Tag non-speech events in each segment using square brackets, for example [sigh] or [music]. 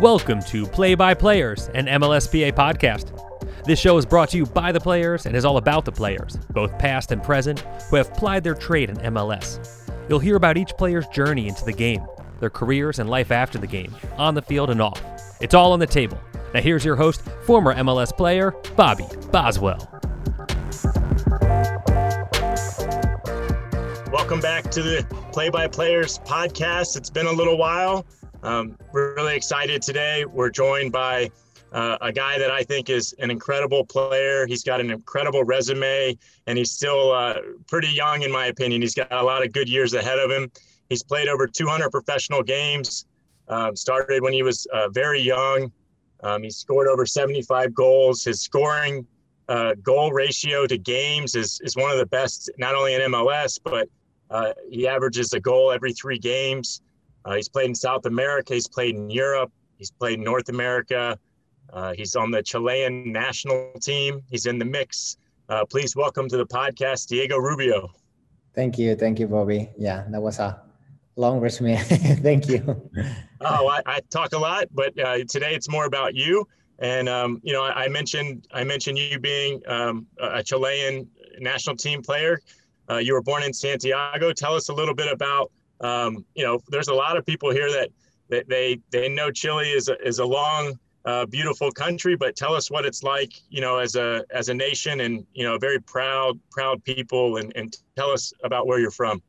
Welcome to Play by Players, an MLSPA podcast. This show is brought to you by the players and is all about the players, both past and present, who have plied their trade in MLS. You'll hear about each player's journey into the game, their careers and life after the game, on the field and off. It's all on the table. Now, here's your host, former MLS player, Bobby Boswell. Welcome back to the Play by Players podcast. It's been a little while. Um, we're really excited today. We're joined by uh, a guy that I think is an incredible player. He's got an incredible resume, and he's still uh, pretty young, in my opinion. He's got a lot of good years ahead of him. He's played over 200 professional games. Um, started when he was uh, very young. Um, he scored over 75 goals. His scoring uh, goal ratio to games is is one of the best, not only in MLS, but uh, he averages a goal every three games. Uh, he's played in South America. He's played in Europe. He's played in North America. Uh, he's on the Chilean national team. He's in the mix. Uh, please welcome to the podcast, Diego Rubio. Thank you. Thank you, Bobby. Yeah, that was a long resume. [laughs] Thank you. oh, I, I, talk a lot, but uh, today it's more about you. And um, you know, I, I, mentioned I mentioned you being um, a Chilean national team player. Uh, you were born in Santiago. Tell us a little bit about um, you know, there's a lot of people here that, that they they know Chile is a, is a long, uh, beautiful country, but tell us what it's like, you know, as a as a nation and you know, very proud proud people, and and tell us about where you're from.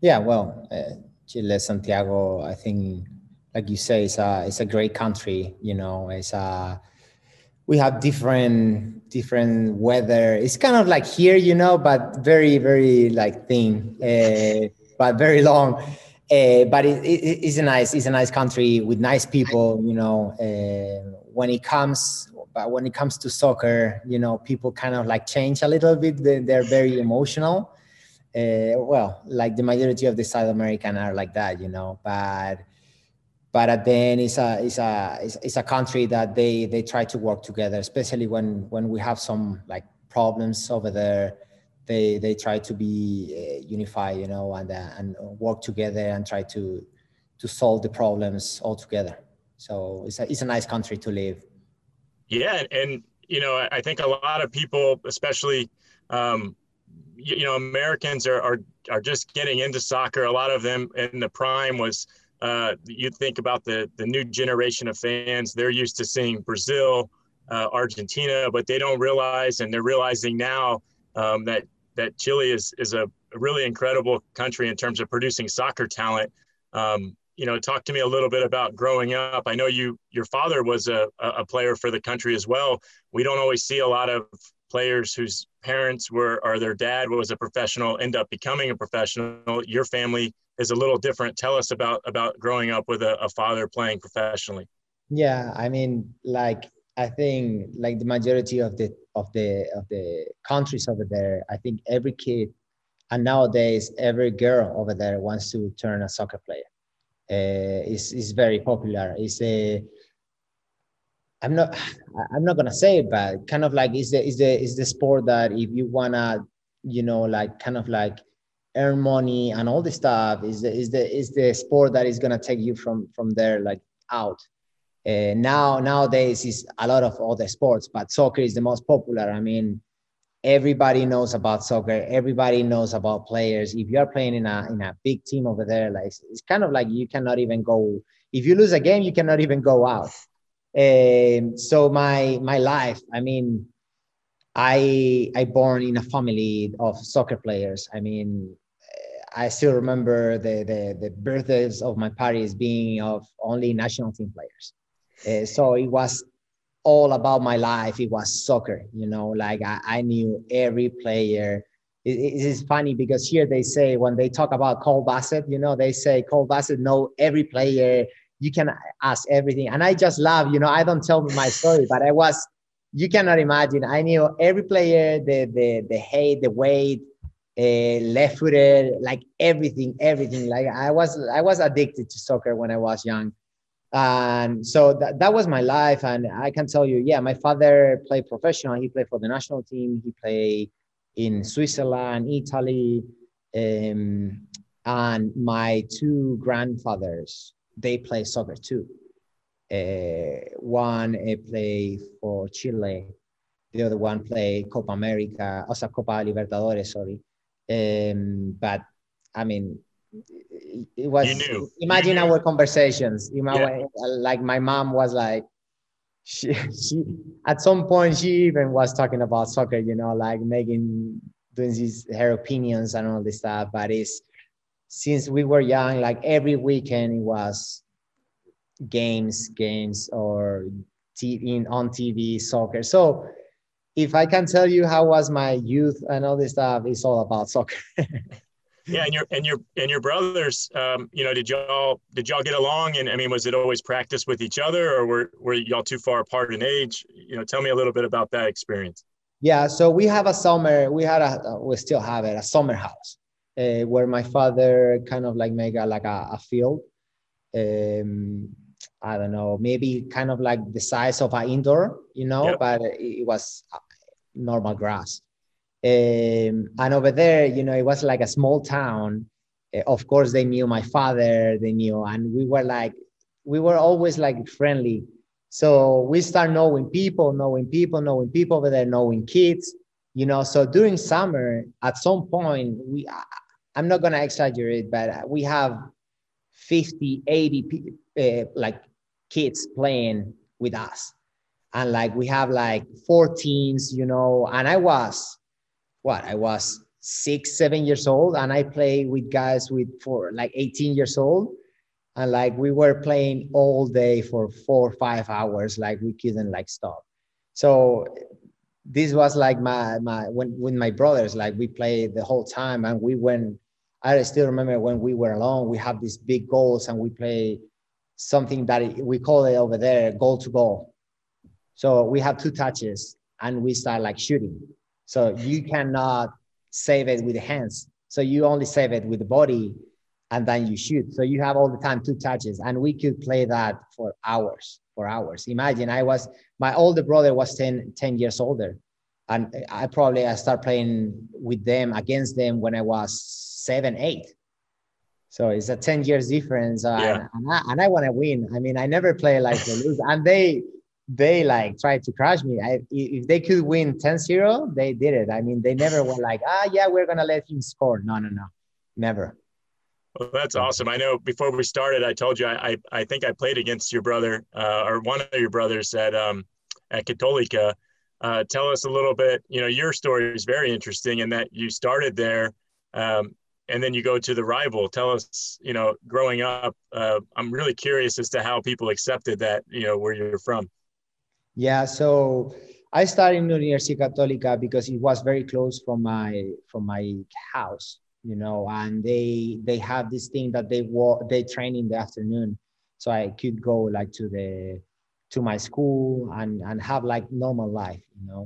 Yeah, well, uh, Chile, Santiago, I think, like you say, it's a it's a great country. You know, it's a we have different different weather. It's kind of like here, you know, but very very like thin. Uh, but very long. Uh, but it, it, it's a nice, it's a nice country with nice people. You know, uh, when it comes, but when it comes to soccer, you know, people kind of like change a little bit. They, they're very emotional. Uh, well, like the majority of the South American are like that, you know. But but then it's a it's a it's, it's a country that they they try to work together, especially when when we have some like problems over there they they try to be uh, unified, you know, and uh, and work together and try to to solve the problems all together. So it's a it's a nice country to live. Yeah, and you know, I think a lot of people, especially um, you, you know, Americans are, are are just getting into soccer. A lot of them in the prime was uh, you think about the the new generation of fans. They're used to seeing Brazil, uh, Argentina, but they don't realize, and they're realizing now um, that that Chile is is a really incredible country in terms of producing soccer talent. Um, you know, talk to me a little bit about growing up. I know you your father was a, a player for the country as well. We don't always see a lot of players whose parents were or their dad was a professional end up becoming a professional. Your family is a little different. Tell us about about growing up with a, a father playing professionally. Yeah, I mean, like I think like the majority of the of the of the countries over there, I think every kid and nowadays every girl over there wants to turn a soccer player. Uh, it's, it's very popular. It's a I'm not I'm not gonna say it, but kind of like is the is the is the sport that if you wanna you know like kind of like earn money and all this stuff is the is the is the sport that is gonna take you from from there like out uh, now nowadays is a lot of other sports, but soccer is the most popular. I mean, everybody knows about soccer. Everybody knows about players. If you are playing in a in a big team over there, like it's kind of like you cannot even go. If you lose a game, you cannot even go out. Um, so my my life, I mean, I I born in a family of soccer players. I mean, I still remember the the, the birthdays of my parties being of only national team players. Uh, so it was all about my life. It was soccer, you know, like I, I knew every player. It, is funny because here they say when they talk about Cole Bassett, you know, they say Cole Bassett know every player. You can ask everything, and I just love, you know, I don't tell my story, but I was. You cannot imagine. I knew every player, the the the height, the weight, uh, left footed, like everything, everything. Like I was, I was addicted to soccer when I was young and so that, that was my life. And i can tell you yeah my father played professional. He played for the national team. He played in switzerland italy um, and my two grandfathers they play soccer too. Uh, one uh, play for Chile, the other one play Copa America, also Copa Libertadores, sorry. Um, but I mean, it was. You. Imagine you our conversations. Yeah. Like my mom was like, she, she at some point she even was talking about soccer, you know, like making doing these her opinions and all this stuff. But it's since we were young, like every weekend it was games, games or TV on TV, soccer. So if I can tell you how was my youth and all this stuff, it's all about soccer. [laughs] yeah, and your and your and your brothers, um, you know, did y'all did y'all get along? And I mean, was it always practice with each other, or were were y'all too far apart in age? You know, tell me a little bit about that experience. Yeah, so we have a summer. We had a we still have it a summer house uh, where my father kind of like make a like a, a field. Um, I don't know, maybe kind of like the size of an indoor, you know, Yep. but it, it was normal grass. Um, and over there, you know, it was like a small town. Uh, of course, they knew my father, they knew, and we were like, we were always like friendly. So we start knowing people, knowing people, knowing people over there, knowing kids, you know. So during summer, at some point, we, I'm not gonna exaggerate, but we have 50, 80 pe- uh, like kids playing with us. And like we have like four teams, you know, and I was what I was six, seven years old, and I play with guys with for like 18 years old. And like we were playing all day for four five hours, like we couldn't like stop. So this was like my my when with my brothers, like we played the whole time and we went. I still remember when we were alone, we have these big goals and we play something that we call it over there goal to goal. So we have two touches and we start like shooting. So you cannot save it with the hands. So you only save it with the body and then you shoot. So you have all the time two touches. And we could play that for hours, for hours. Imagine I was, my older brother was 10, 10 years older. And I probably I start playing with them against them when I was seven, eight. So it's a 10 years difference. Uh, Yeah. and I, and I want to win. I mean, I never play like to lose. And they, they like tried to crush me. I, if they could win 10-0, they did it. I mean, they never were like, ah, yeah, we're gonna let him score. No, no, no, never. Well, that's awesome. I know before we started, I told you I I, I think I played against your brother uh, or one of your brothers at um, at Católica. Uh, tell us a little bit. You know, your story is very interesting in that you started there, um, and then you go to the rival. Tell us, you know, growing up. Uh, I'm really curious as to how people accepted that. You know, where you're from. Yeah, so I started in Universidad Católica because it was very close from my from my house, you know, and they they have this thing that they walk they train in the afternoon, so I could go like to the to my school and and have like normal life, you know.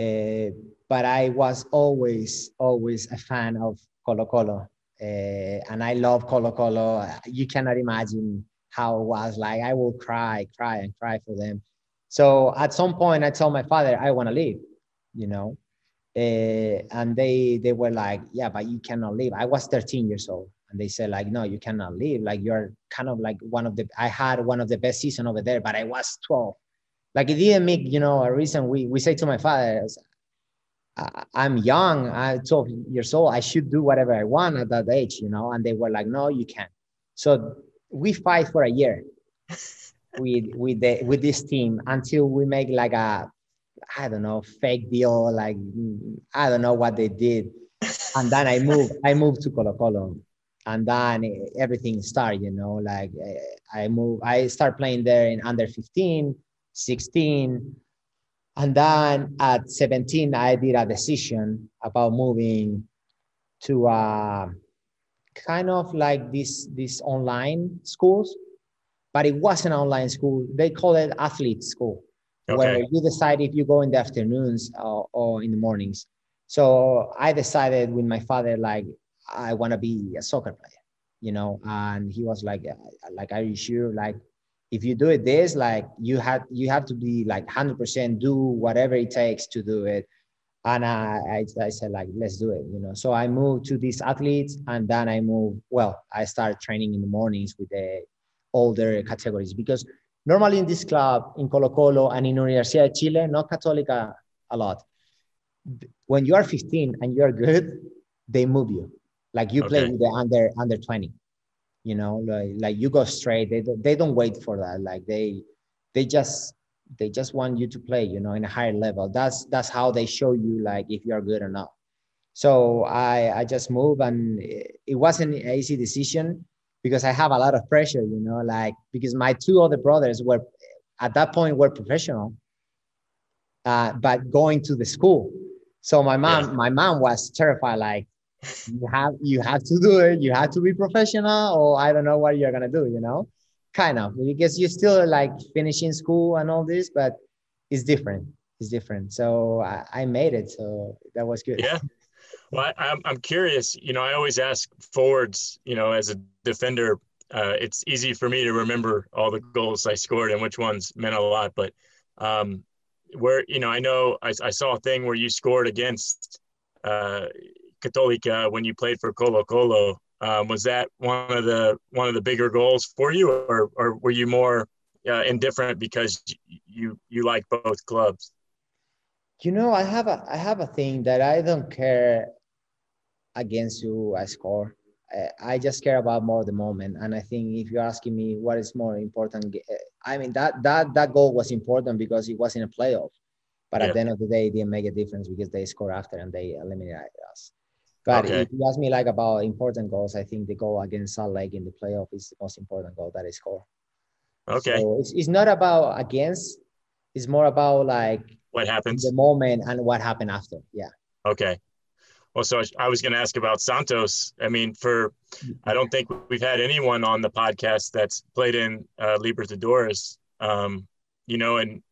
Uh, but I was always always a fan of Colo Colo, uh, and I love Colo Colo. You cannot imagine how it was like. I will cry, cry, and cry for them. So at some point, I told my father I want to leave, you know, uh, and they they were like, yeah, but you cannot leave. I was 13 years old, and they said like, no, you cannot leave. Like you're kind of like one of the. I had one of the best season over there, but I was 12. Like it didn't make you know a reason. We we say to my father, I'm young. I'm 12 years old. I should do whatever I want at that age, you know. And they were like, no, you can't. So we fight for a year [laughs] with with the with this team until we make like a I don't know fake deal like I don't know what they did. And then I moved I moved to Colo Colo. And then everything started you know like I move I start playing there in under 15 16 and then at 17 I did a decision about moving to uh, kind of like this this online schools but it was an online school. They call it athlete school, where you decide if you go in the afternoons or, or in the mornings. So I decided with my father, like, I want to be a soccer player, you know, and he was like, uh, like, are you sure? Like, if you do it this, like, you have you have to be like 100% do whatever it takes to do it. And I, I, I said like, let's do it, you know. So I moved to these athletes, and then I moved. Well, I started training in the mornings with the older mm-hmm. categories because normally in this club, in Colo Colo and in Universidad de Chile, not Católica uh, a lot. When you are 15 and you are good, they move you. Like you play with the under under 20. You know, like, like you go straight. They they don't wait for that. Like they they just they just want you to play. You know, in a higher level. That's that's how they show you like if you are good or not. So I I just move and it wasn't an easy decision because I have a lot of pressure, you know, like because my two other brothers were at that point were professional, uh, but going to the school. So my mom, yeah. my mom was terrified, like you have you have to do it, you have to be professional, or I don't know what you're gonna do, you know, kind of because you're still like finishing school and all this, but it's different. It's different. So I, I made it, so that was good. Yeah. Well, I, am I'm curious. You know, I always ask forwards. You know, as a defender, uh, it's easy for me to remember all the goals I scored and which ones meant a lot. But um, where you know, I know I, I saw a thing where you scored against uh, Católica when you played for Colo Colo. Um, was that one of the one of the bigger goals for you, or or were you more uh, indifferent because you you like both clubs? You know, I have a I have a thing that I don't care against who I score. I, just care about more the moment. And I think if you're asking me what is more important, eh, I mean that that that goal was important because it was in a playoff. But yeah. at the end of the day, it didn't make a difference because they score after and they eliminated us. But okay. if you ask me like about important goals, I think the goal against Salt Lake in the playoff is the most important goal that I score. Okay. So it's, it's not about against, it's more about like what happens the moment and what happened after. Yeah. Okay. Well, so I was going to ask about Santos. I mean, for I don't think we've had anyone on the podcast that's played in uh, Libertadores. Um, you know, and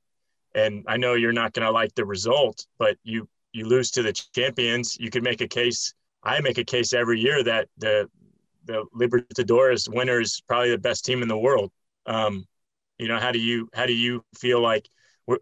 and I know you're not going to like the result, but you you lose to the champions. You could make a case. I make a case every year that the the Libertadores winner is probably the best team in the world. Um, you know, how do you how do you feel like?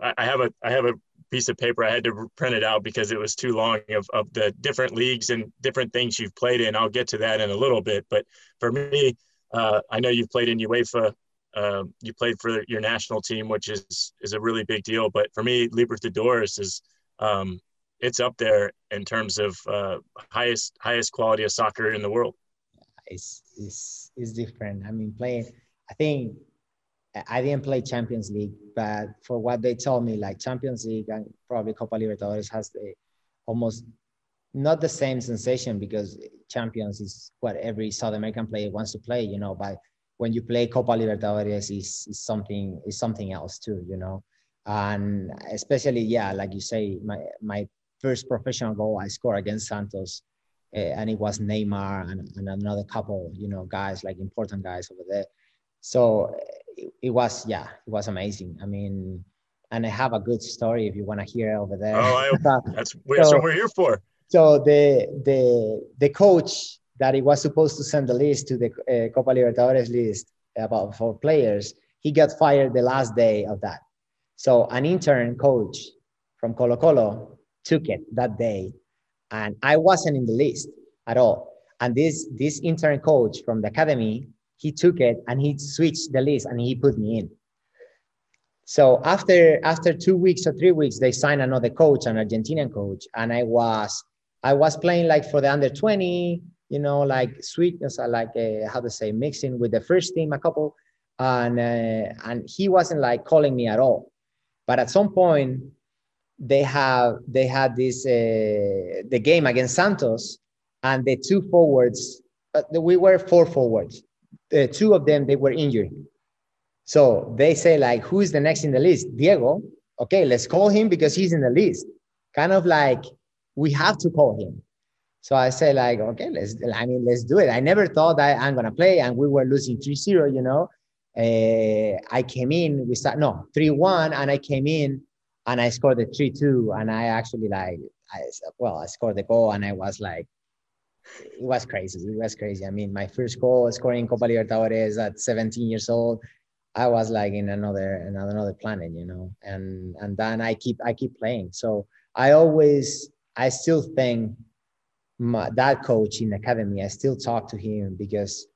I have a I have a piece of paper. I had to print it out because it was too long of, of the different leagues and different things you've played in. I'll get to that in a little bit. But for me, uh, I know you've played in UEFA. Uh, you played for your national team, which is is a really big deal. But for me, Libertadores is um, it's up there in terms of uh, highest highest quality of soccer in the world. It's, it's, it's different. I mean, playing. I think I didn't play Champions League, but for what they told me, like Champions League and probably Copa Libertadores has almost not the same sensation because Champions is what every South American player wants to play, you know. But when you play Copa Libertadores, is is something is something else too, you know. And especially, yeah, like you say, my my first professional goal I scored against Santos, uh, and it was Neymar and, and another couple, you know, guys like important guys over there. So it, it, was yeah it was amazing. I mean and i have a good story if you want to hear over there. Oh I, [laughs] that's, so, that's what we're here for. So the the the coach that he was supposed to send the list to the uh, copa libertadores list about for players he got fired the last day of that. So an intern coach from colo colo took it that day and i wasn't in the list at all. And this this intern coach from the academy he took it and he switched the list and he put me in. So after after two weeks or three weeks, they signed another coach, an Argentinian coach, and I was I was playing like for the under twenty, you know, like sweetness, like uh, how to say, mixing with the first team a couple, and uh, and he wasn't like calling me at all. But at some point, they have they had this uh, the game against Santos, and the two forwards, but we were four forwards, uh, two of them they were injured. So they say like, who is the next in the list? Diego. Okay, let's call him because he's in the list. Kind of like we have to call him. So I say like, okay, let's. I mean, let's do it. I never thought that I'm gonna play, and we were losing 3-0, You know, uh, I came in. We start no 3-1, and I came in, and I scored the 3-2, and I actually like, I well, I scored the goal, and I was like, it was crazy. It was crazy. I mean, my first goal scoring Copa Libertadores at 17 years old, I was like in another another planet, you know. And and then I keep I keep playing. So I always I still think my, that coach in academy. I still talk to him because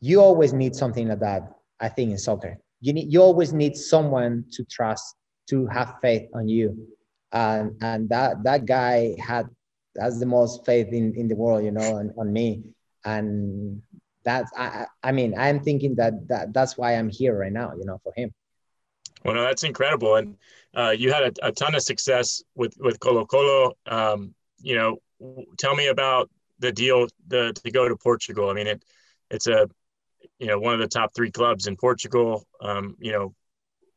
you always need something like that. I think in soccer you need you always need someone to trust to have faith on you and and that that guy had that's the most faith in in the world you know on, on me. And that's I, I mean i'm thinking that, that that's why i'm here right now you know for him. Well no that's incredible. And uh, you had a, a, ton of success with with colo colo. Um, you know tell me about the deal the, to go to portugal. I mean it it's a you know one of the top three clubs in portugal. Um, you know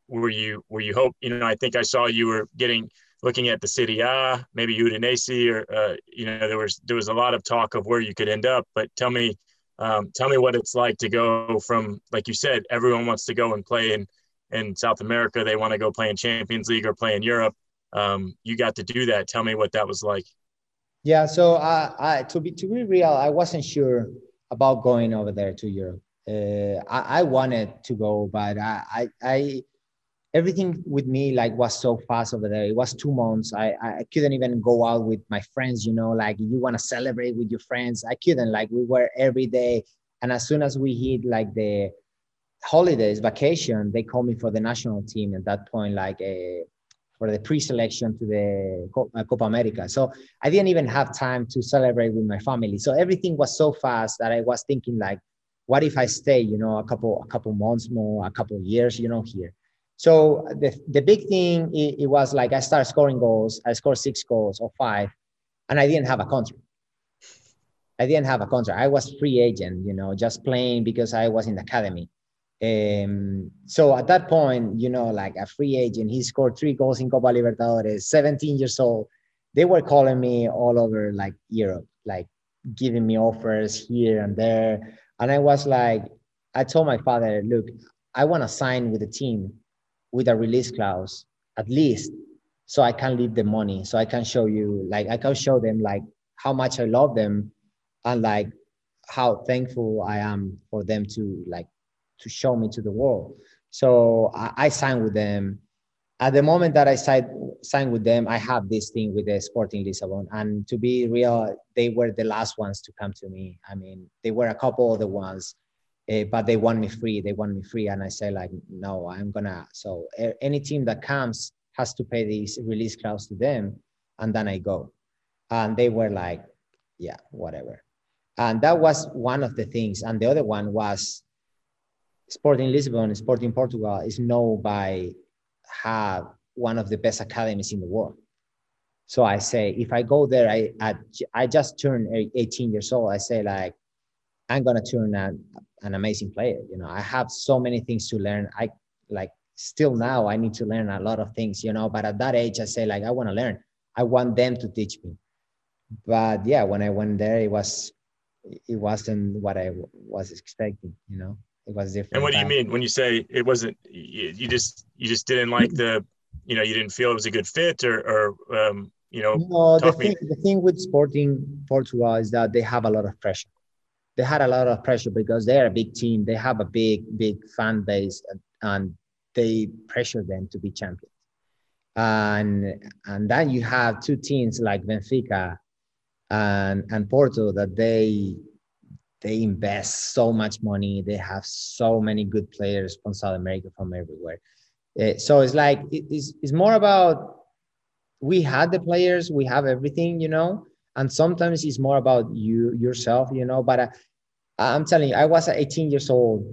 were you were you hope you know i think i saw you were getting looking at the Serie A, maybe Udinese, or uh, you know, there was there was a lot of talk of where you could end up. But tell me, um, tell me what it's like to go from, like you said, everyone wants to go and play in in South America. They want to go play in Champions League or play in Europe. Um, you got to do that. Tell me what that was like. Yeah. So uh, I, to be to be real, I wasn't sure about going over there to Europe. Uh, I, I wanted to go, but I, I, I everything with me like was so fast over there. It was two months. I I couldn't even go out with my friends. You know, like you want to celebrate with your friends. I couldn't. Like we were every day, and as soon as we hit like the holidays, vacation, they called me for the national team. At that point, like a eh, for the pre-selection to the uh, Copa America. So I didn't even have time to celebrate with my family. So everything was so fast that I was thinking like, what if I stay, you know, a couple a couple months more, a couple years, you know, here. So the, the big thing, it, it, was like I started scoring goals. I scored six goals or five, and I didn't have a contract. I didn't have a contract. I was free agent, you know, just playing because I was in the academy. Um, so at that point, you know, like a free agent, he scored three goals in Copa Libertadores, 17 years old. They were calling me all over like Europe, like giving me offers here and there. And I was like, I told my father, look, I want to sign with the team with a release clause at least so i can leave the money so i can show you like i can show them like how much i love them and like how thankful i am for them to like to show me to the world. So i, I signed with them. At the moment that i signed signed with them i have this thing with the sporting lisbon and to be real they were the last ones to come to me. I mean they were a couple of the ones uh, but they want me free. They want me free, and I say like, no, I'm gonna. So any team that comes has to pay these release clause to them, and then I go. And they were like, yeah, whatever. And that was one of the things. And the other one was Sporting Lisbon, Sporting Portugal is known by have one of the best academies in the world. So I say, if I go there, I I, I just turned 18 years old. I say like, I'm gonna turn an, an amazing player. You know, I have so many things to learn. I like still now I need to learn a lot of things, you know, but at that age I say like I want to learn. I want them to teach me. But yeah, when I went there, it was it wasn't what I was expecting, you know. It was different. And what do you mean when you say it wasn't you, you just you just didn't like the you know, you didn't feel it was a good fit or or um, you know, no, the thing, the thing with sporting Portugal is that they have a lot of pressure they had a lot of pressure because they're a big team. They have a big, big fan base, and, they pressure them to be champions. And and then you have two teams like Benfica and and Porto that they they invest so much money. They have so many good players from South America, from everywhere. Uh, so it's like it's, it's more about we had the players, we have everything, you know, and sometimes it's more about you yourself you know but uh, i'm telling you i was 18 years old.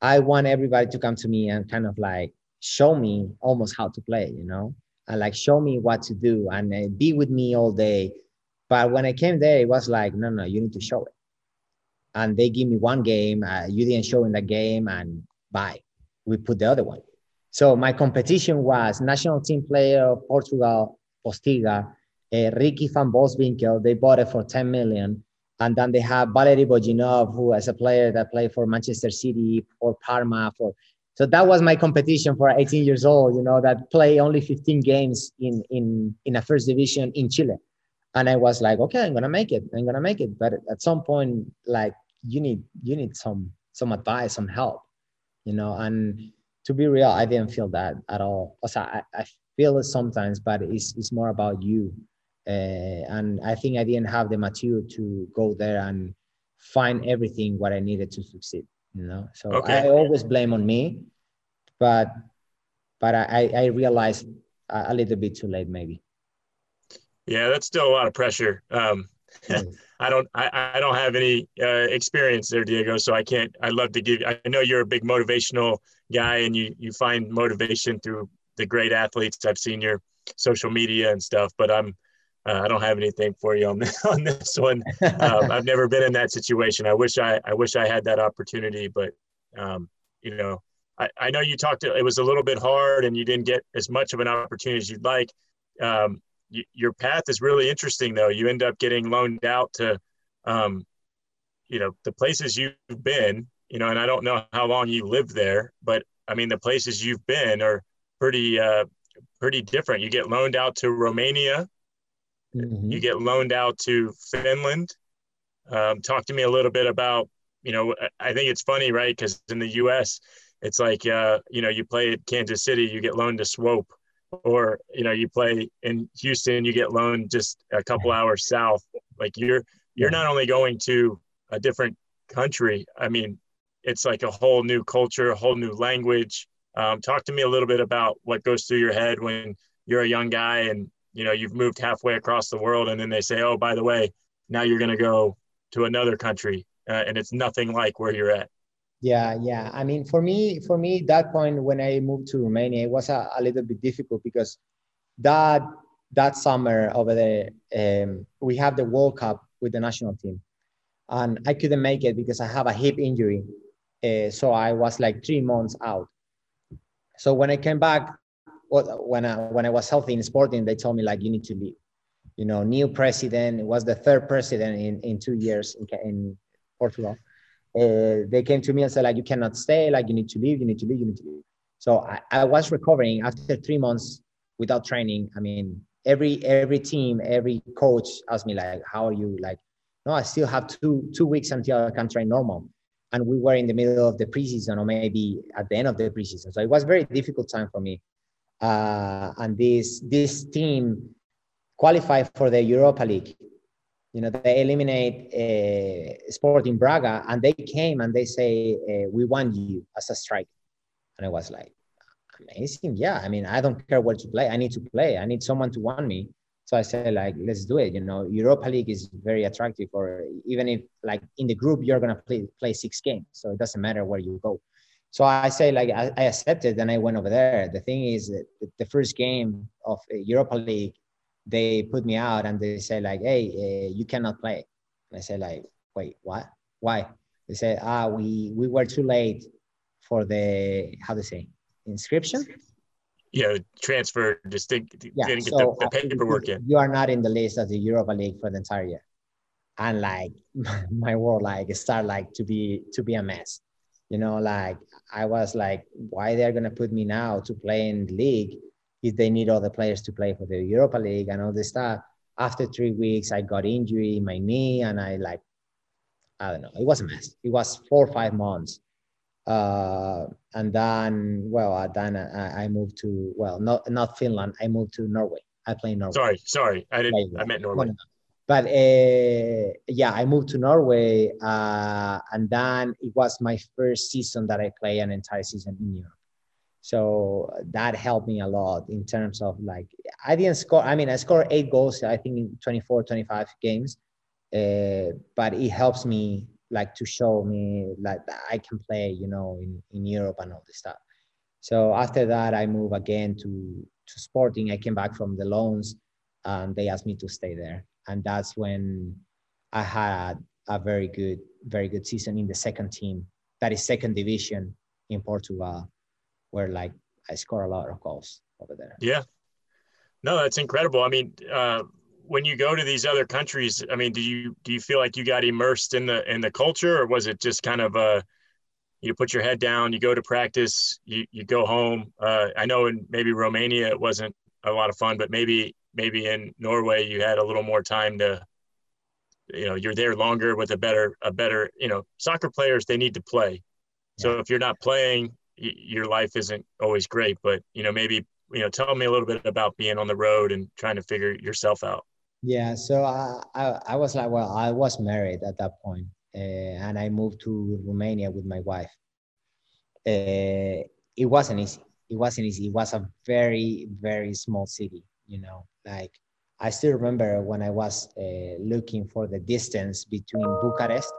I want everybody to come to me and kind of like show me almost how to play you know and like show me what to do and uh, be with me all day. But when i came there it was like no no you need to show it. And they give me one game uh, you didn't show in the game and bye. We put the other one. So my competition was national team player of portugal postiga uh, Ricky van Wolfswinkel, they bought it for 10 million. And then they have Valery Bojinov, who is a player that played for Manchester City, for Parma, for so that was my competition for 18 years old, you know, that play only 15 games in in in a first division in Chile. And I was like, okay, I'm gonna make it. I'm gonna make it. But at some point, like you need you need some some advice, some help, you know. And to be real, I didn't feel that at all. Also, I, I feel it sometimes, but it's it's more about you and I think I didn't have the material to go there and find everything what I needed to succeed. You know, so okay. I always blame on me, but but I I realized a little bit too late maybe. Yeah, that's still a lot of pressure. Um, [laughs] I don't I, I don't have any uh, experience there, Diego. So I can't. I'd love to give. I know you're a big motivational guy, and you you find motivation through the great athletes. I've seen your social media and stuff, but I'm uh, I don't have anything for you on this, [laughs] on this one. Um, I've never been in that situation. I wish I I wish I had that opportunity, but um, you know, I, I know you talked. To, it was a little bit hard, and you didn't get as much of an opportunity as you'd like. Um, your path is really interesting though you end up getting loaned out to um, you know the places you've been you know and i don't know how long you lived there but i mean the places you've been are pretty uh, pretty different you get loaned out to romania mm-hmm. you get loaned out to finland um, talk to me a little bit about you know i think it's funny right because in the us it's like uh, you know you play at kansas city you get loaned to swope or you know you play in Houston, you get loaned just a couple hours south. Like you're you're not only going to a different country. I mean, it's like a whole new culture, a whole new language. Um, talk to me a little bit about what goes through your head when you're a young guy and you know you've moved halfway across the world, and then they say, "Oh, by the way, now you're going to go to another country, uh, and it's nothing like where you're at." Yeah, yeah. I mean, for me, for me, that point when I moved to Romania, it was a, a little bit difficult because that that summer over there, um, we have the World Cup with the national team, and I couldn't make it because I have a hip injury, uh, so I was like three months out. So when I came back, when I when I was healthy in sporting, they told me like you need to leave. You know, new president. It was the third president in in two years in, in Portugal. Uh, they came to me and said like you cannot stay. Like you need to leave. You need to leave. You need to leave. So I, I was recovering after three months without training. I mean every every team every coach asked me like how are you? Like no i still have two two weeks until i can train normal. And we were in the middle of the preseason or maybe at the end of the preseason. So it was very difficult time for me uh, and this this team qualify for the europa league. You know they eliminate uh, sporting braga and they came and they say uh, we want you as a striker. And i was like amazing. Yeah i mean i don't care where to play. I need to play. I need someone to want me. So i said like let's do it. You know europa league is very attractive or even if like in the group you're to play play six games. So it doesn't matter where you go so i say like i, I accepted and i went over there the thing is the first game of europa league they put me out and they say like, hey, uh, you cannot play. And I say like, wait, what? Why? They say, ah, we we were too late for the how to say inscription. Yeah, transfer distinct. Yeah, didn't get the, the paperwork in. You are not in the list of the Europa League for the entire year, and like [laughs] my world like start like to be to be a mess. You know, like I was like, why they're gonna put me now to play in the league if they need all the players to play for the Europa League and all this stuff. After three weeks, I got injury in my knee, and I like, I don't know, it was a mess. It was four or five months, uh, and then, well, uh, then I, I, moved to well, not not Finland. I moved to Norway. I play in Norway. Sorry, sorry, I didn't. I meant Norway. But uh, yeah, I moved to Norway, uh, and then it was my first season that I play an entire season in Europe. So that helped me a lot in terms of like, I didn't score. I mean, I scored eight goals, I think in 24, 25 games. Uh, but it helps me like to show me like I can play, you know, in, in Europe and all this stuff. So after that, I moved again to, to Sporting. I came back from the loans and they asked me to stay there. And that's when I had a very good, very good season in the second team, that is second division in Portugal where like I score a lot of goals over there. Yeah. No, that's incredible. I mean, uh, when you go to these other countries, I mean, do you do you feel like you got immersed in the in the culture, or was it just kind of a you put your head down, you go to practice, you you go home? Uh, I know in maybe Romania it wasn't a lot of fun, but maybe maybe in Norway you had a little more time to, you know, you're there longer with a better a better you know soccer players they need to play. So if you're not playing, your life isn't always great, but you know, maybe you know, tell me a little bit about being on the road and trying to figure yourself out. Yeah, so I I, I was like, well, I was married at that point, uh, and I moved to Romania with my wife. Uh, it wasn't easy. It wasn't easy. It was a very, very small city, you know, like I still remember when I was uh, looking for the distance between Bucharest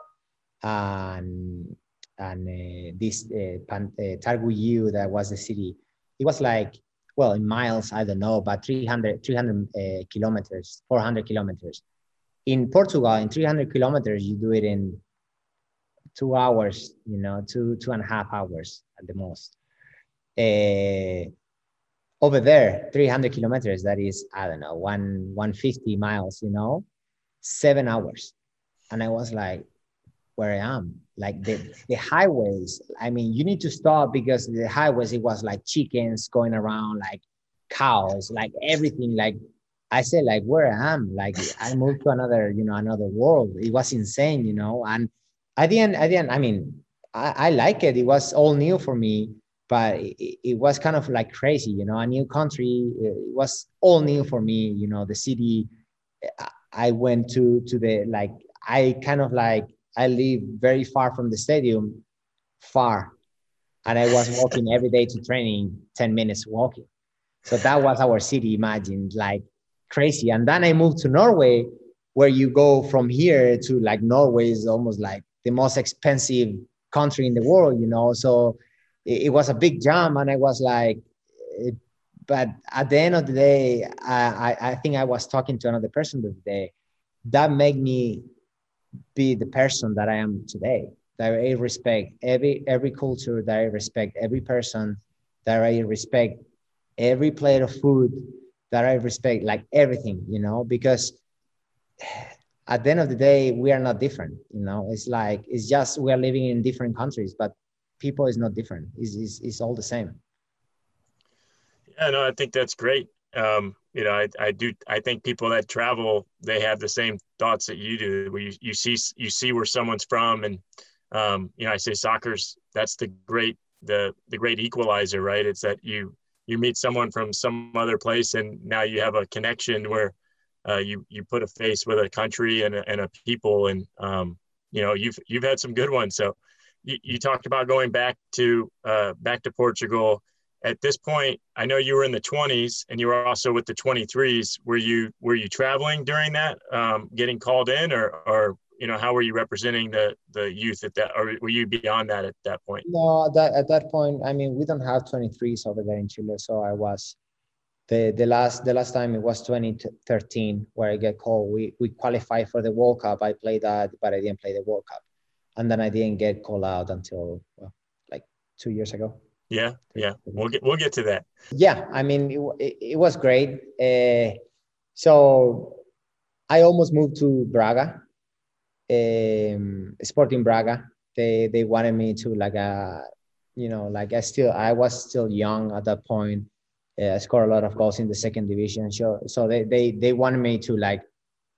and and uh, this uh, uh, Targu that was the city. It was like well in miles I don't know, but 300 300 uh, kilometers, 400 kilometers. In Portugal, in 300 kilometers, you do it in two hours, you know, two two and a half hours at the most. Uh, over there 300 kilometers that is i don't know one 150 miles you know seven hours. And i was like where i am? Like the, the highways i mean you need to stop because the highways it was like chickens going around like cows like everything. Like i said like where i am? Like i moved to another you know another world. It was insane you know? And at the end at the end i mean I, I like it. It was all new for me but it, it, was kind of like crazy you know a new country uh, it was all new for me you know the city uh, i went to to the like i kind of like i live very far from the stadium far and i was [laughs] walking every day to training 10 minutes walking. So that was our city imagine like crazy. And then i moved to norway where you go from here to like norway is almost like the most expensive country in the world you know? So it, it was a big jump and i was like it, but at the end of the day I, I, I think i was talking to another person the day. That made me be the person that i am today that i respect every every culture that i respect every person that i respect every plate of food that i respect like everything you know because at the end of the day we are not different you know. It's like it's just we are living in different countries but people is not different. Is is is all the same. Yeah, no, I think that's great. Um, you know, I, I do. I think people that travel, they have the same thoughts that you do. Where you, you see you see where someone's from, and um, you know, I say soccer's that's the great the the great equalizer, right? It's that you you meet someone from some other place, and now you have a connection where uh, you you put a face with a country and a, and a people, and um, you know, you've you've had some good ones. So you, you talked about going back to uh, back to Portugal. At this point, I know you were in the 20s and you were also with the 23s. Were you were you traveling during that, um, getting called in, or or you know how were you representing the the youth at that, or were you beyond that at that point? No, that at that point, I mean, we don't have 23s over there in Chile, so I was the the last the last time it was 2013 where I get called. We we qualified for the World Cup. I played that, but I didn't play the World Cup and then I didn't get called out until well, like two years ago. Yeah, yeah, we'll get we'll get to that. Yeah, I mean it, it, was great. Uh, so I almost moved to Braga, um, Sporting Braga. They they wanted me to like a, uh, you know, like I still I was still young at that point. Uh, I scored a lot of goals in the second division. So so they they they wanted me to like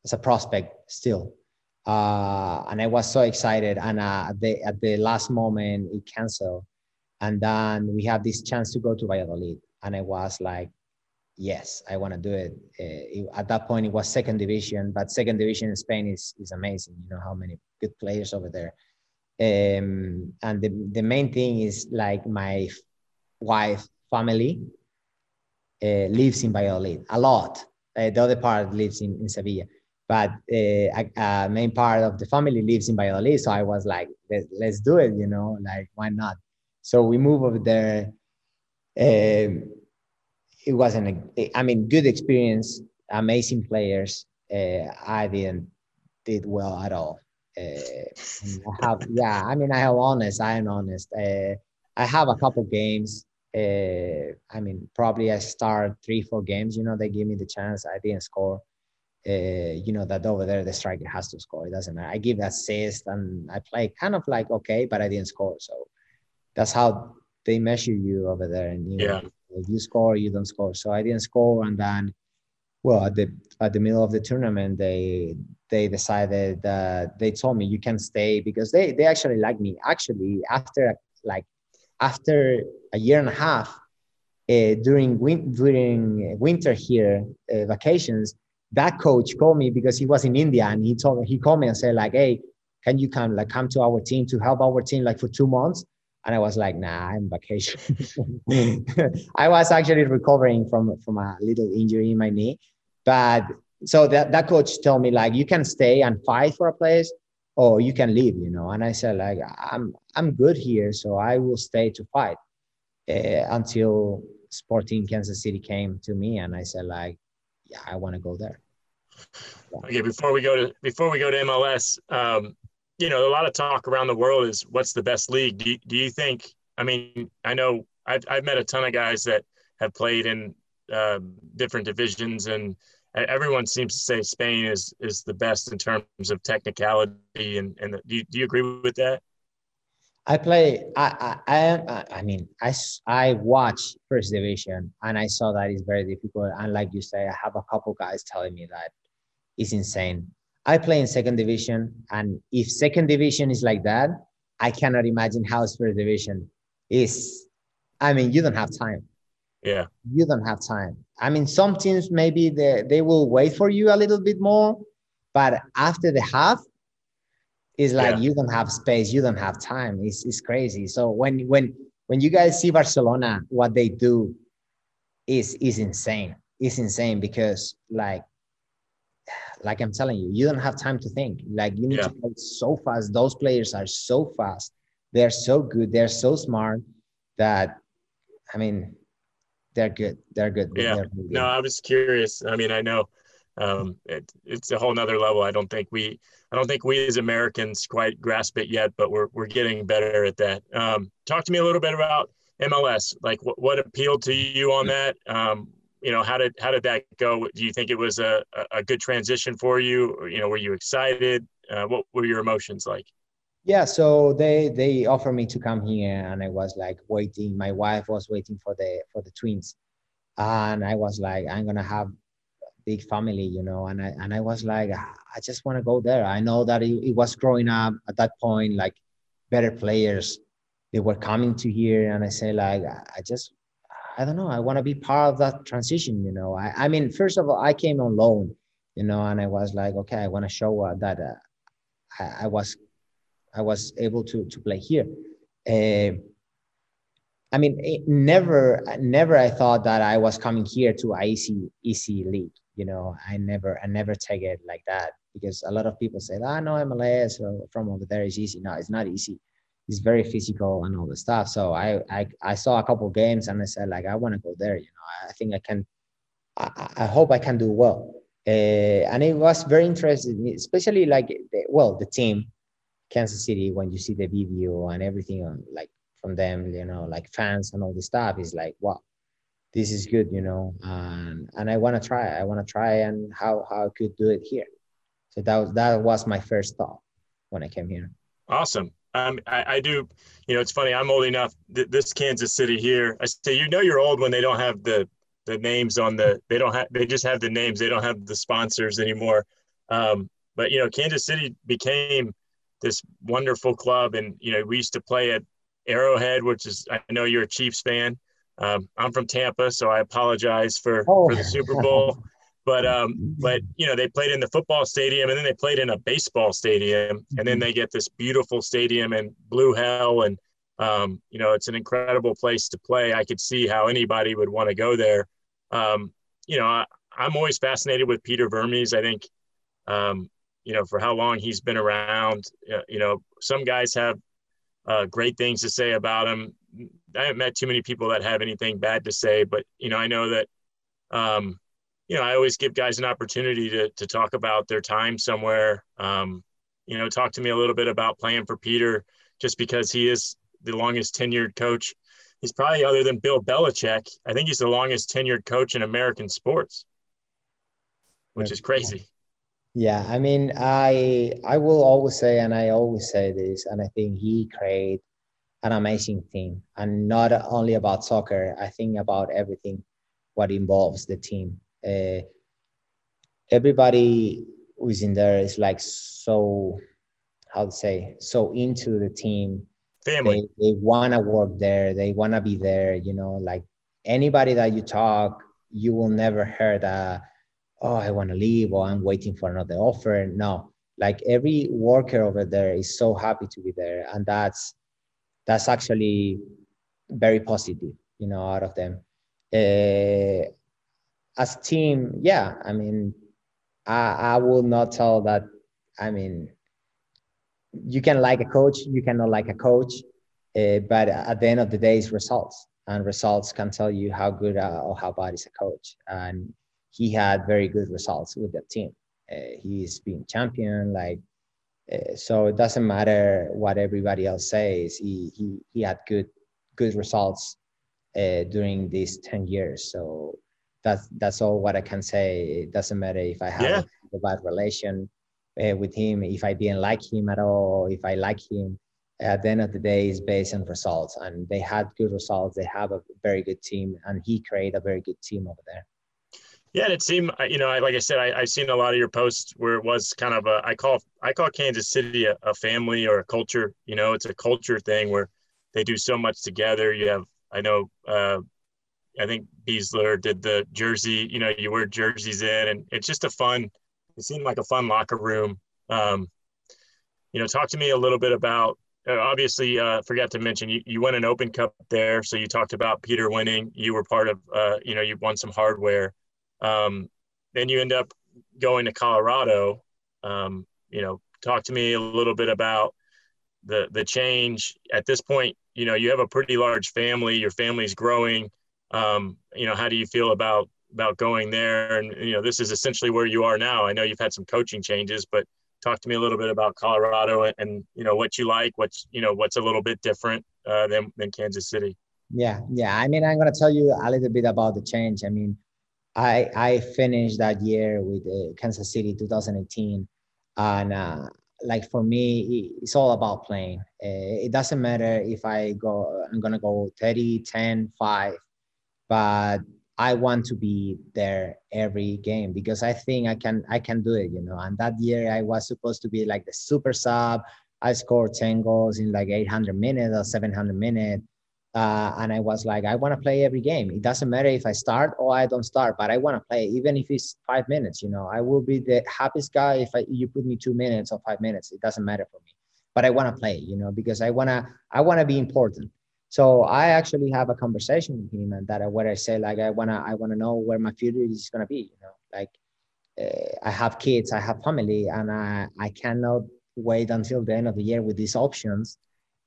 as a prospect still uh, and I was so excited. And uh, at the at the last moment, it canceled, and then we have this chance to go to Valladolid, and I was like, yes, I want to do it. Uh, it. At that point, it was second division, but second division in Spain is is amazing. You know how many good players over there. Um, and the, the main thing is like my wife family uh, lives in Valladolid a lot. Uh, the other part lives in, in Sevilla but uh, a, a, main part of the family lives in Valladolid. So I was like, Let, let's do it, you know, like why not? So we moved over there. Um, it wasn't, a, I mean, good experience, amazing players. Uh, I didn't did well at all. Uh, I have, yeah, I mean, I have honest, I am honest. Uh, I have a couple games. Uh, I mean, probably I start three, four games. You know, they give me the chance. I didn't score uh, you know that over there the striker has to score. It doesn't matter. I give assist and I play kind of like okay, but I didn't score. So that's how they measure you over there. And you yeah. know, if you score, you don't score. So I didn't score, and then well at the at the middle of the tournament they they decided that they told me you can stay because they they actually like me. Actually, after like after a year and a half uh, during win- during winter here uh, vacations that coach called me because he was in India and he told me he called me and said like, hey, can you come like come to our team to help our team like for two months? and I was like, nah, I'm vacation. [laughs] I was actually recovering from from a little injury in my knee, but so that that coach told me like, you can stay and fight for a place, or you can leave, you know. And I said like, I'm I'm good here, so I will stay to fight uh, until Sporting Kansas City came to me, and I said like, yeah, I want to go there. Yeah. Okay, before we go to before we go to MLS, um, you know, a lot of talk around the world is what's the best league. Do you, do you think? I mean, I know I've I've met a ton of guys that have played in uh, different divisions, and everyone seems to say Spain is is the best in terms of technicality. And and do you, do you agree with that? I play. I I I, I mean I I watch first division and I saw that it's very difficult. And like you say, I have a couple guys telling me that it's insane. I play in second division, and if second division is like that, I cannot imagine how first division is. I mean, you don't have time. Yeah. You don't have time. I mean, some teams maybe they, they will wait for you a little bit more, but after the half, it's like yeah. you don't have space, you don't have time. It's, it's crazy. So when when when you guys see Barcelona, what they do is is insane. It's insane because like like I'm telling you, you don't have time to think. Like you need yeah. to play so fast. Those players are so fast. They're so good. They're so smart that, I mean, they're good. They're good. Yeah. They're good. No, I was curious. I mean, I know um, it, it's a whole nother level. I don't think we, I don't think we as Americans quite grasp it yet, but we're we're getting better at that. Um, talk to me a little bit about MLS. Like, what what appealed to you on that? Um, you know how did how did that go do you think it was a, a good transition for you or, you know were you excited uh, what were your emotions like yeah so they they offered me to come here and i was like waiting my wife was waiting for the for the twins and i was like i'm gonna have big family you know and i and i was like i just want to go there i know that it, it was growing up at that point like better players they were coming to here and i say like i just I don't know. I want to be part of that transition. You know, I, I mean, first of all, I came on loan, you know, and I was like, okay, I want to show uh, that uh, I, I, was, I was able to to play here. Uh, I mean, never, never. I thought that I was coming here to easy, easy league. You know, I never, I never take it like that because a lot of people say, "Ah, no, MLS from over there is easy." No, it's not easy it's very physical and all the stuff. So I I, I saw a couple games and I said like I want to go there. You know, I think I can. I, I hope I can do well. Uh, and it was very interesting, especially like the, well the team, Kansas City. When you see the video and everything on like from them, you know, like fans and all the stuff is like wow, this is good, you know. And and I want to try. I want to try and how how I could do it here. So that was that was my first thought when I came here. Awesome. Um, I, I, do, you know, it's funny. I'm old enough. Th- this Kansas City here, I say, you know, you're old when they don't have the the names on the. They don't have. They just have the names. They don't have the sponsors anymore. Um, but you know, Kansas City became this wonderful club, and you know, we used to play at Arrowhead, which is. I know you're a Chiefs fan. Um, I'm from Tampa, so I apologize for oh. for the Super Bowl. [laughs] But um, but you know, they played in the football stadium and then they played in a baseball stadium, and then mm-hmm. they get this beautiful stadium in Blue Hell, and um, you know, it's an incredible place to play. I could see how anybody would want to go there. Um, you know, I, am always fascinated with Peter Vermes. I think, um, you know, for how long he's been around. Uh, you know, some guys have uh, great things to say about him. I haven't met too many people that have anything bad to say, but you know, I know that um, you know, I always give guys an opportunity to, to talk about their time somewhere. Um, you know, talk to me a little bit about playing for Peter, just because he is the longest tenured coach. He's probably other than Bill Belichick. I think he's the longest tenured coach in American sports, which is crazy. Yeah, I mean, I I will always say, and I always say this, and I think he created an amazing team, and not only about soccer. I think about everything what involves the team. Uh, everybody who's in there is like so how to say so into the team. Family. They, they want to work there. They want to be there you know like anybody that you talk you will never hear that oh i want to leave or i'm waiting for another offer. No. Like every worker over there is so happy to be there. And that's that's actually very positive, you know, out of them. Uh, as team, yeah, I mean, I, I will not tell that. I mean, you can like a coach, you cannot like a coach, uh, but at the end of the day, it's results, and results can tell you how good uh, or how bad is a coach. And he had very good results with the team. Uh, he's been champion, like so. It doesn't matter what everybody else says. He he he had good good results uh, during these ten years. So that's that's all what I can say. It doesn't matter if I have yeah. a bad relation uh, with him, if I didn't like him at all, if I like him. At the end of the day, it's based on results, and they had good results. They have a very good team, and he created a very good team over there. Yeah, and it seemed uh, you know, like I said, I, have seen a lot of your posts where it was kind of a I call I call Kansas City a, a family or a culture. You know, it's a culture thing where they do so much together. You have I know uh, I think Besler did the jersey, you know, you wear jerseys in, and it's just a fun, it seemed like a fun locker room. Um, you know, talk to me a little bit about, uh, obviously, uh, forgot to mention, you, you won an Open Cup there. So you talked about Peter winning. You were part of, uh, you know, you won some hardware. Um, then you end up going to Colorado. Um, you know, talk to me a little bit about the the change at this point. You know, you have a pretty large family. Your family's growing um, you know, how do you feel about about going there? And you know, this is essentially where you are now. I know you've had some coaching changes, but talk to me a little bit about Colorado and, and you know what you like, what's you know what's a little bit different uh, than than Kansas City. Yeah, yeah. I mean, I'm gonna tell you a little bit about the change. I mean, I I finished that year with uh, Kansas City 2018, and uh, like for me, it's all about playing. Uh, it doesn't matter if I go, I'm gonna go 30, 10, 5 but I want to be there every game because I think I can I can do it, you know. And that year I was supposed to be like the super sub. I scored 10 goals in like 800 minutes or 700 minutes. Uh, and I was like, I want to play every game. It doesn't matter if I start or I don't start, but I want to play, even if it's five minutes. You know, I will be the happiest guy if I, you put me two minutes or five minutes. It doesn't matter for me, but I want to play. You know, because I wanna I wanna be important. So I actually have a conversation with him, and that where I say like I wanna I wanna know where my future is gonna be. You know, like uh, I have kids, I have family, and I I cannot wait until the end of the year with these options.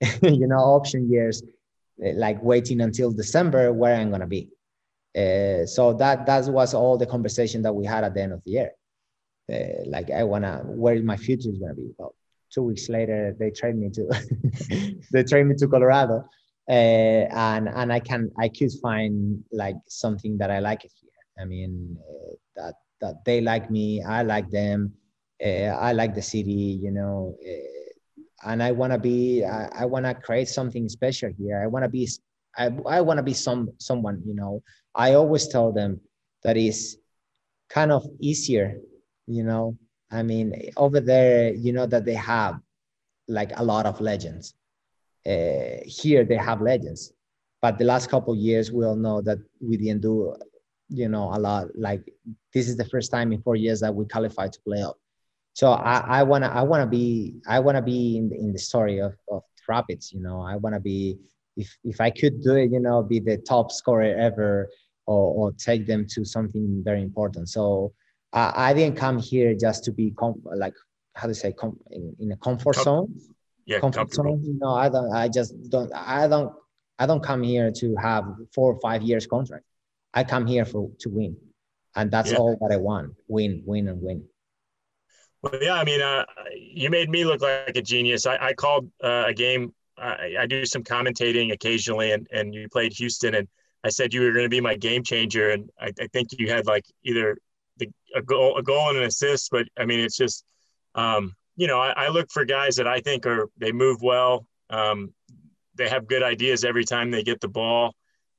[laughs] you know, option years, like waiting until December where I'm gonna be. Uh, so that that was all the conversation that we had at the end of the year. Uh, like I wanna where my future is gonna be. Well, two weeks later, they trade me to [laughs] they trade me to Colorado uh, and and I can I could find like something that I like here. I mean uh, that that they like me, I like them, uh, I like the city, you know, uh, and I want to be I, I want to create something special here. I want to be I, I want to be some someone, you know. I always tell them that is kind of easier, you know. I mean, over there, you know that they have like a lot of legends uh, here they have legends but the last couple years we all know that we didn't do you know a lot like this is the first time in four years that we qualified to playoff so i want to i want to be i want to be in the, in the story of, of rapids you know i want to be if if i could do it you know be the top scorer ever or, or take them to something very important so I, I didn't come here just to be com- like how to say com- in, in a comfort zone yeah, comfortable. No, I don't. I just don't. I don't. I don't come here to have four or five years contract. I come here for to win, and that's yeah. all that I want: win, win, and win. Well, yeah. I mean, uh, you made me look like a genius. I, I called uh, a game. I, I do some commentating occasionally, and and you played Houston, and I said you were going to be my game changer, and I, I think you had like either the, a goal, a goal and an assist. But I mean, it's just. Um, you know, I, look for guys that I think are they move well. Um, they have good ideas every time they get the ball,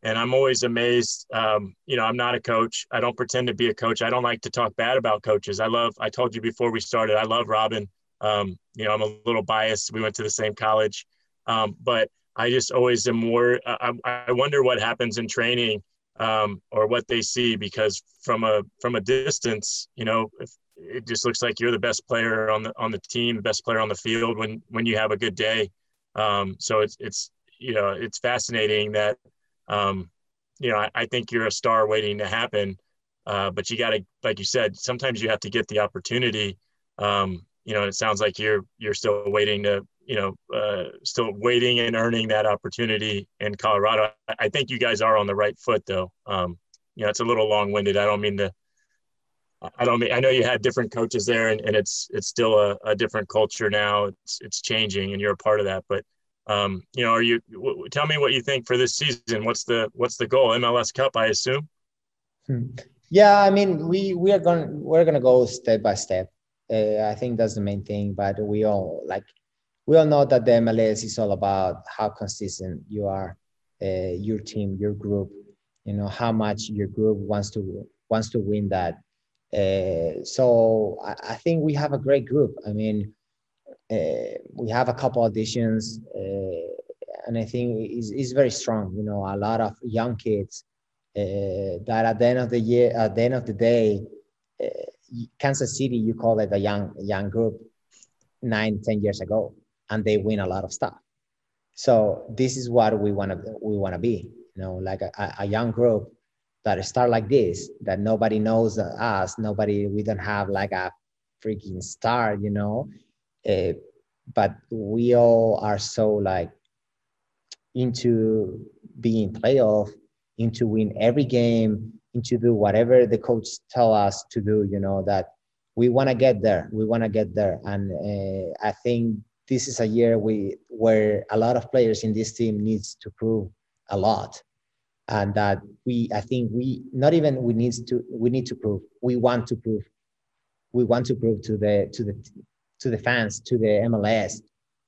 and I'm always amazed. Um, you know, I'm not a coach. I don't pretend to be a coach. I don't like to talk bad about coaches. I love. I told you before we started. I love Robin. Um, you know, I'm a little biased. We went to the same college, um, but I just always am more. I, I wonder what happens in training um, or what they see because from a from a distance, you know, it just looks like you're the best player on the on the team, the best player on the field when when you have a good day. Um, so it's it's you know, it's fascinating that, um, you know, I, I, think you're a star waiting to happen. Uh, but you got to, like you said, sometimes you have to get the opportunity. Um, you know, it sounds like you're you're still waiting to, you know, uh, still waiting and earning that opportunity in Colorado. I think you guys are on the right foot, though. Um, you know, it's a little long-winded. I don't mean to. I don't mean. I know you had different coaches there, and, and it's it's still a, a different culture now. It's it's changing, and you're a part of that. But um, you know, are you? W- tell me what you think for this season. What's the what's the goal? MLS Cup, I assume. Hmm. Yeah, I mean, we we are going we're gonna go step by step. Uh, I think that's the main thing. But we all like we all know that the MLS is all about how consistent you are, uh, your team, your group. You know how much your group wants to wants to win that. Uh, so I, I, think we have a great group. I mean, uh, we have a couple auditions, uh, and I think it's, it's very strong. You know, a lot of young kids uh, that at the end of the year, at the end of the day, uh, Kansas City, you call it a young young group nine, ten years ago, and they win a lot of stuff. So this is what we want to we want to be, you know, like a, a young group that start like this, that nobody knows us, nobody, we don't have like a freaking star, you know, uh, but we all are so like into being playoff into win every game, into do whatever the coach tell us to do. You know that we want to get there. We want to get there, and uh, I think this is a year we where a lot of players in this team needs to prove a lot, and that we I think we not even we need to we need to prove we want to prove we want to prove to the to the to the fans to the MLS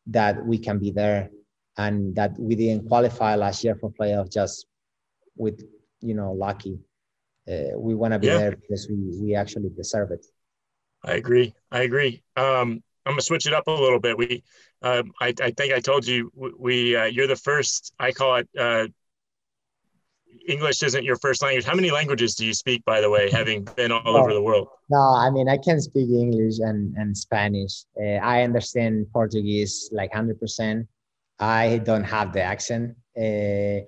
that we can be there and that we didn't qualify last year for playoff just with you know lucky. Uh, we want to be yeah. there because we we actually deserve it. I agree. I agree. Um, I'm gonna switch it up a little bit. We, um, I, I think I told you we uh, you're the first. I call it. Uh, English isn't your first language. How many languages do you speak, by the way, having been all oh, over the world? No, I mean I can speak English and and Spanish. Uh, I understand Portuguese like hundred percent. I don't have the accent. Uh,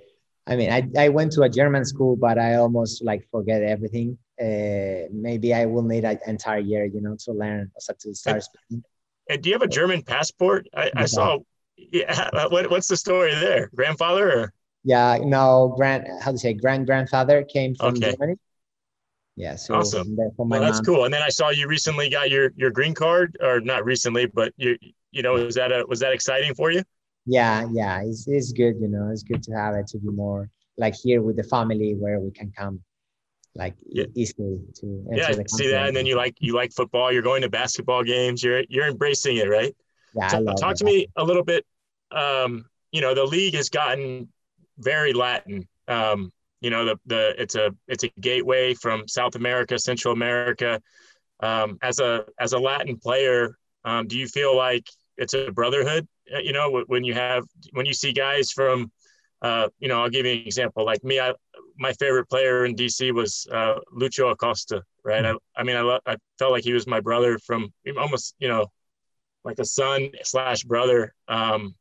I mean, I, I went to a German school, but I almost like forget everything. Uh, maybe I will need an entire year, you know, to learn to start and, speaking. And do you have a German passport? I, I saw. Yeah, [laughs] what, what's the story there? Grandfather or? Yeah, no, grand. How to say? Grand grandfather came from okay. Germany. Yeah, so awesome. well, that's mom. cool. And then I saw you recently got your your green card, or not recently, but you you know, was that a was that exciting for you? yeah yeah it's, it's good you know it's good to have it to be more like here with the family where we can come like yeah. easily to yeah see that and then you like you like football you're going to basketball games you're you're embracing it right yeah talk, talk to me a little bit um you know the league has gotten very latin um you know the the it's a it's a gateway from south america central america um as a as a latin player um do you feel like it's a brotherhood uh, you know, when you have when you see guys from, uh, you know, I'll give you an example. Like me, I my favorite player in DC was uh, Lucho Acosta. Right. Mm-hmm. I, I mean, I lo- I felt like he was my brother from almost, you know, like a son slash brother. Um,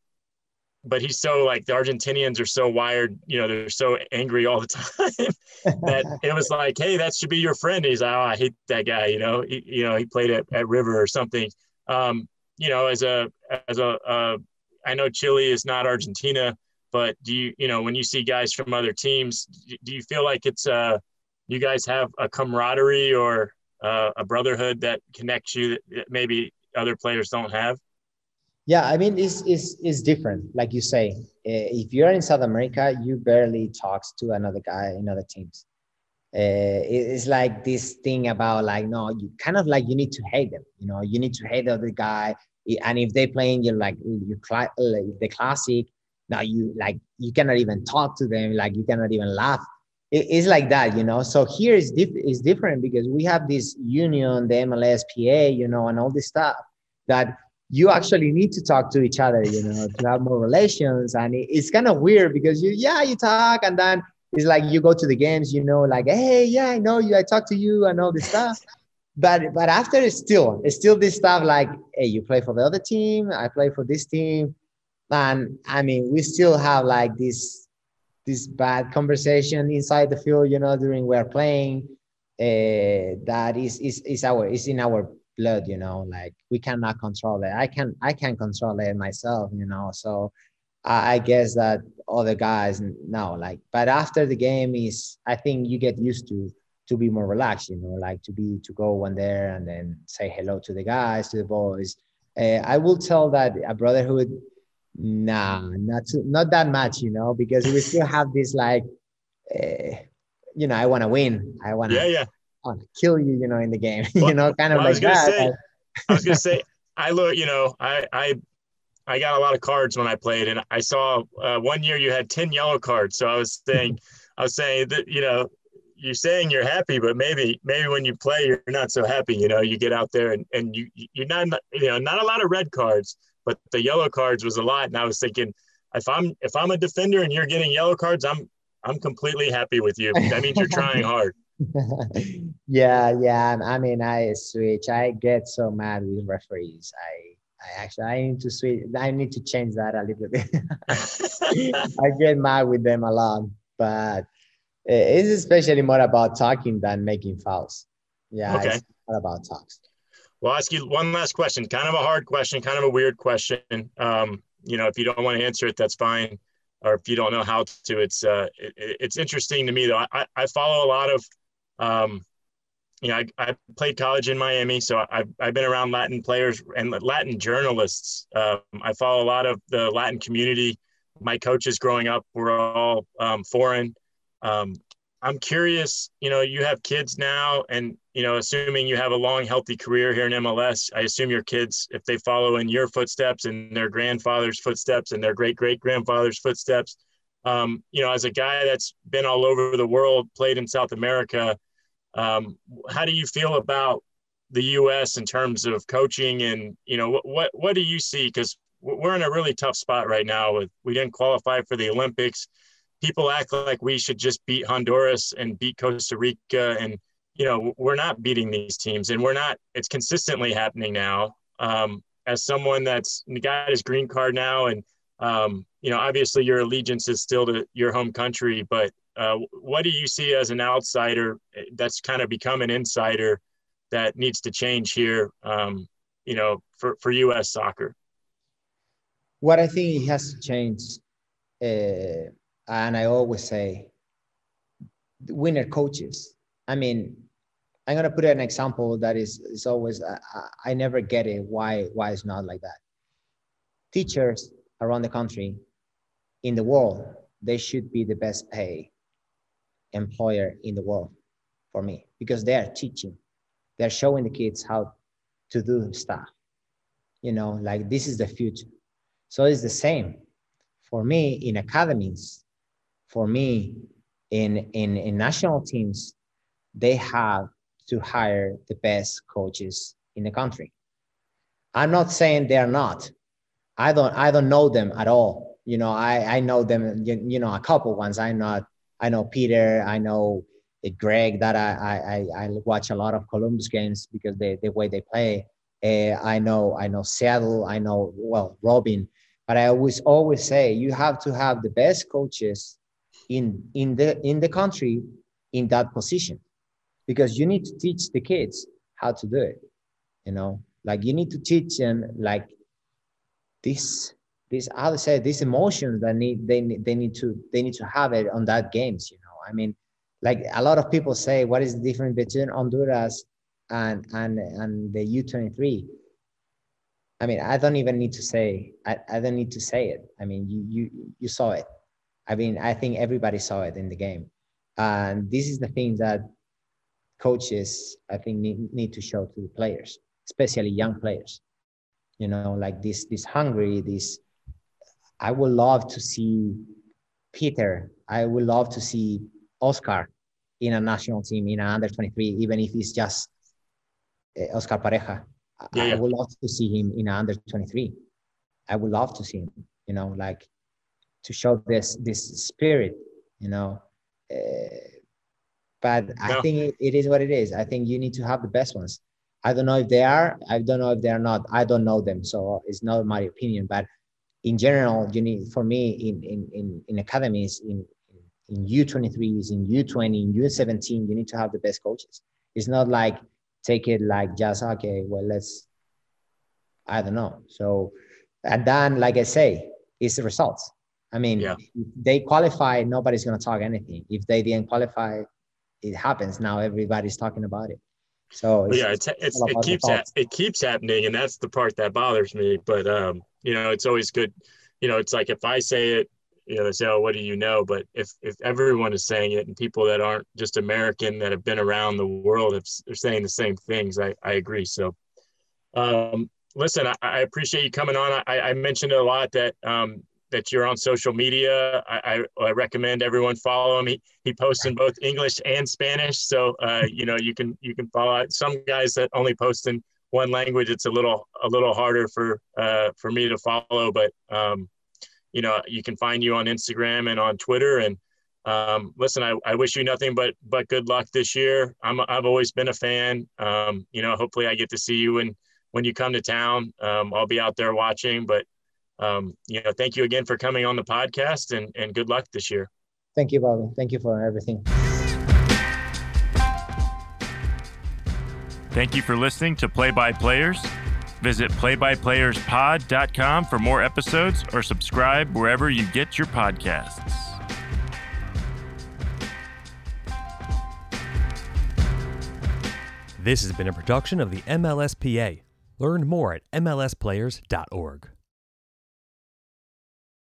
but he's so like the Argentinians are so wired, you know, they're so angry all the [laughs] time that it was like, hey, that should be your friend. he's like, oh, I hate that guy, you know, he, you know, he played at, at River or something. Um, you know, as a as a uh, I know Chile is not Argentina, but do you you know when you see guys from other teams, do you feel like it's uh you guys have a camaraderie or uh, a brotherhood that connects you that maybe other players don't have? Yeah, I mean, it's, it's, it's different. Like you say, eh, if you're in South America, you barely talks to another guy in other teams. Uh, it's like this thing about like, no, you kind of like you need to hate them. You know, you need to hate the other guy and if they're playing you're like you cl- the classic now you like you cannot even talk to them like you cannot even laugh it, it's like that you know so here is diff- is different because we have this union the mlspa you know and all this stuff that you actually need to talk to each other you know to have more relations and it, it's kind of weird because you yeah you talk and then it's like you go to the games you know like hey yeah i know you i talk to you and all this stuff but but after it's still it's still this stuff like hey you play for the other team i play for this team and I mean, we still have like this this bad conversation inside the field, you know, during we're playing. Uh, that is is is our is in our blood, you know. Like we cannot control it. I can I can control it myself, you know. So I, I guess that other guys no, like. But after the game is, I think you get used to to be more relaxed, you know, like to be to go one there and then say hello to the guys, to the boys. Uh, I will tell that a brotherhood Nah, not too, not that much, you know, because we still have this like, uh, you know, I want to win. I want to, yeah, yeah, want to kill you, you know, in the game, [laughs] well, you know, kind of well, like that. Say, I was gonna [laughs] say, I look, you know, I I I got a lot of cards when I played, and I saw uh, one year you had ten yellow cards. So I was saying, [laughs] I was saying that you know, you're saying you're happy, but maybe maybe when you play, you're not so happy. You know, you get out there and and you you're not you know not a lot of red cards but the yellow cards was a lot. And I was thinking, if I'm if I'm a defender and you're getting yellow cards, I'm I'm completely happy with you. That means you're trying hard. [laughs] yeah, yeah. I mean, I switch. I get so mad with referees. I I actually I need to switch. I need to change that a little bit. [laughs] I get mad with them a lot, but it's especially more about talking than making fouls. Yeah, okay. it's not about talks. Well, I'll ask you one last question. Kind of a hard question, kind of a weird question. Um, you know, if you don't want to answer it, that's fine. Or if you don't know how to, it's uh, it, it's interesting to me though. I, I follow a lot of, um, you know, I, I played college in Miami, so I've, I've been around Latin players and Latin journalists. Um, I follow a lot of the Latin community. My coaches growing up were all um, foreign. Um, I'm curious, you know, you have kids now, and you know, assuming you have a long, healthy career here in MLS, I assume your kids, if they follow in your footsteps and their grandfather's footsteps and their great great grandfather's footsteps, um, you know, as a guy that's been all over the world, played in South America, um, how do you feel about the U.S. in terms of coaching, and you know, what what, what do you see? Because we're in a really tough spot right now. With we didn't qualify for the Olympics people act like we should just beat Honduras and beat Costa Rica and you know we're not beating these teams and we're not it's consistently happening now um, as someone that's got his green card now and um, you know obviously your allegiance is still to your home country but uh, what do you see as an outsider that's kind of become an insider that needs to change here um, you know for, for us soccer what i think has to change uh, and I always say, winner coaches. I mean, I'm gonna put an example that is is always I, I never get it why why it's not like that. Teachers around the country, in the world, they should be the best pay employer in the world for me because they are teaching, they're showing the kids how to do stuff. You know, like this is the future. So it's the same for me in academies for me, in, in, in national teams, they have to hire the best coaches in the country. I'm not saying they're not. I don't I don't know them at all. You know, I, I know them, you, you know, a couple ones. I know I know Peter, I know Greg that I, I, I watch a lot of Columbus games because the, the way they play. Uh, I know I know Seattle, I know well Robin, but I always always say you have to have the best coaches in in the in the country in that position because you need to teach the kids how to do it you know like you need to teach them like this how to say these emotions that need they they need to they need to have it on that games you know i mean like a lot of people say what is the difference between honduras and and and the u23 i mean i don't even need to say i, I don't need to say it i mean you you you saw it I mean, I think everybody saw it in the game. And this is the thing that coaches, I think, need, need to show to the players, especially young players. You know, like this, this hungry, this. I would love to see Peter. I would love to see Oscar in a national team in a under 23, even if it's just uh, Oscar Pareja. Yeah, yeah. I would love to see him in a under 23. I would love to see him, you know, like to show this this spirit you know uh, but no. i think it, it is what it is i think you need to have the best ones i don't know if they are i don't know if they are not i don't know them so it's not my opinion but in general, you need for me in in in, in academies in in U23s, in U20, in U17, you need to have the best coaches. It's not like take it like just okay, well let's I don't know. So and then like I say, it's the results. I mean, yeah. they qualify, nobody's gonna talk anything. If they didn't qualify, it happens. Now everybody's talking about it. So it's, yeah, it's, it's it keeps ha- it keeps happening, and that's the part that bothers me. But um, you know, it's always good. You know, it's like if I say it, you know, they say, "Oh, what do you know?" But if if everyone is saying it, and people that aren't just American that have been around the world are saying the same things, I I agree. So, um, listen, I, I appreciate you coming on. I, I mentioned a lot that um, that you're on social media. I, I, I, recommend everyone follow him. He, he posts in both English and Spanish, so uh, you know you can you can follow. Some guys that only post in one language, it's a little a little harder for uh, for me to follow. But um, you know you can find you on Instagram and on Twitter. And um, listen, I, I wish you nothing but but good luck this year. I'm I've always been a fan. Um, you know, hopefully I get to see you when when you come to town. Um, I'll be out there watching, but um, you know, thank you again for coming on the podcast and, and good luck this year. Thank you, Bobby. Thank you for everything. Thank you for listening to Play by Players. Visit playbyplayerspod.com for more episodes or subscribe wherever you get your podcasts. This has been a production of the MLSPA. Learn more at MLSplayers.org.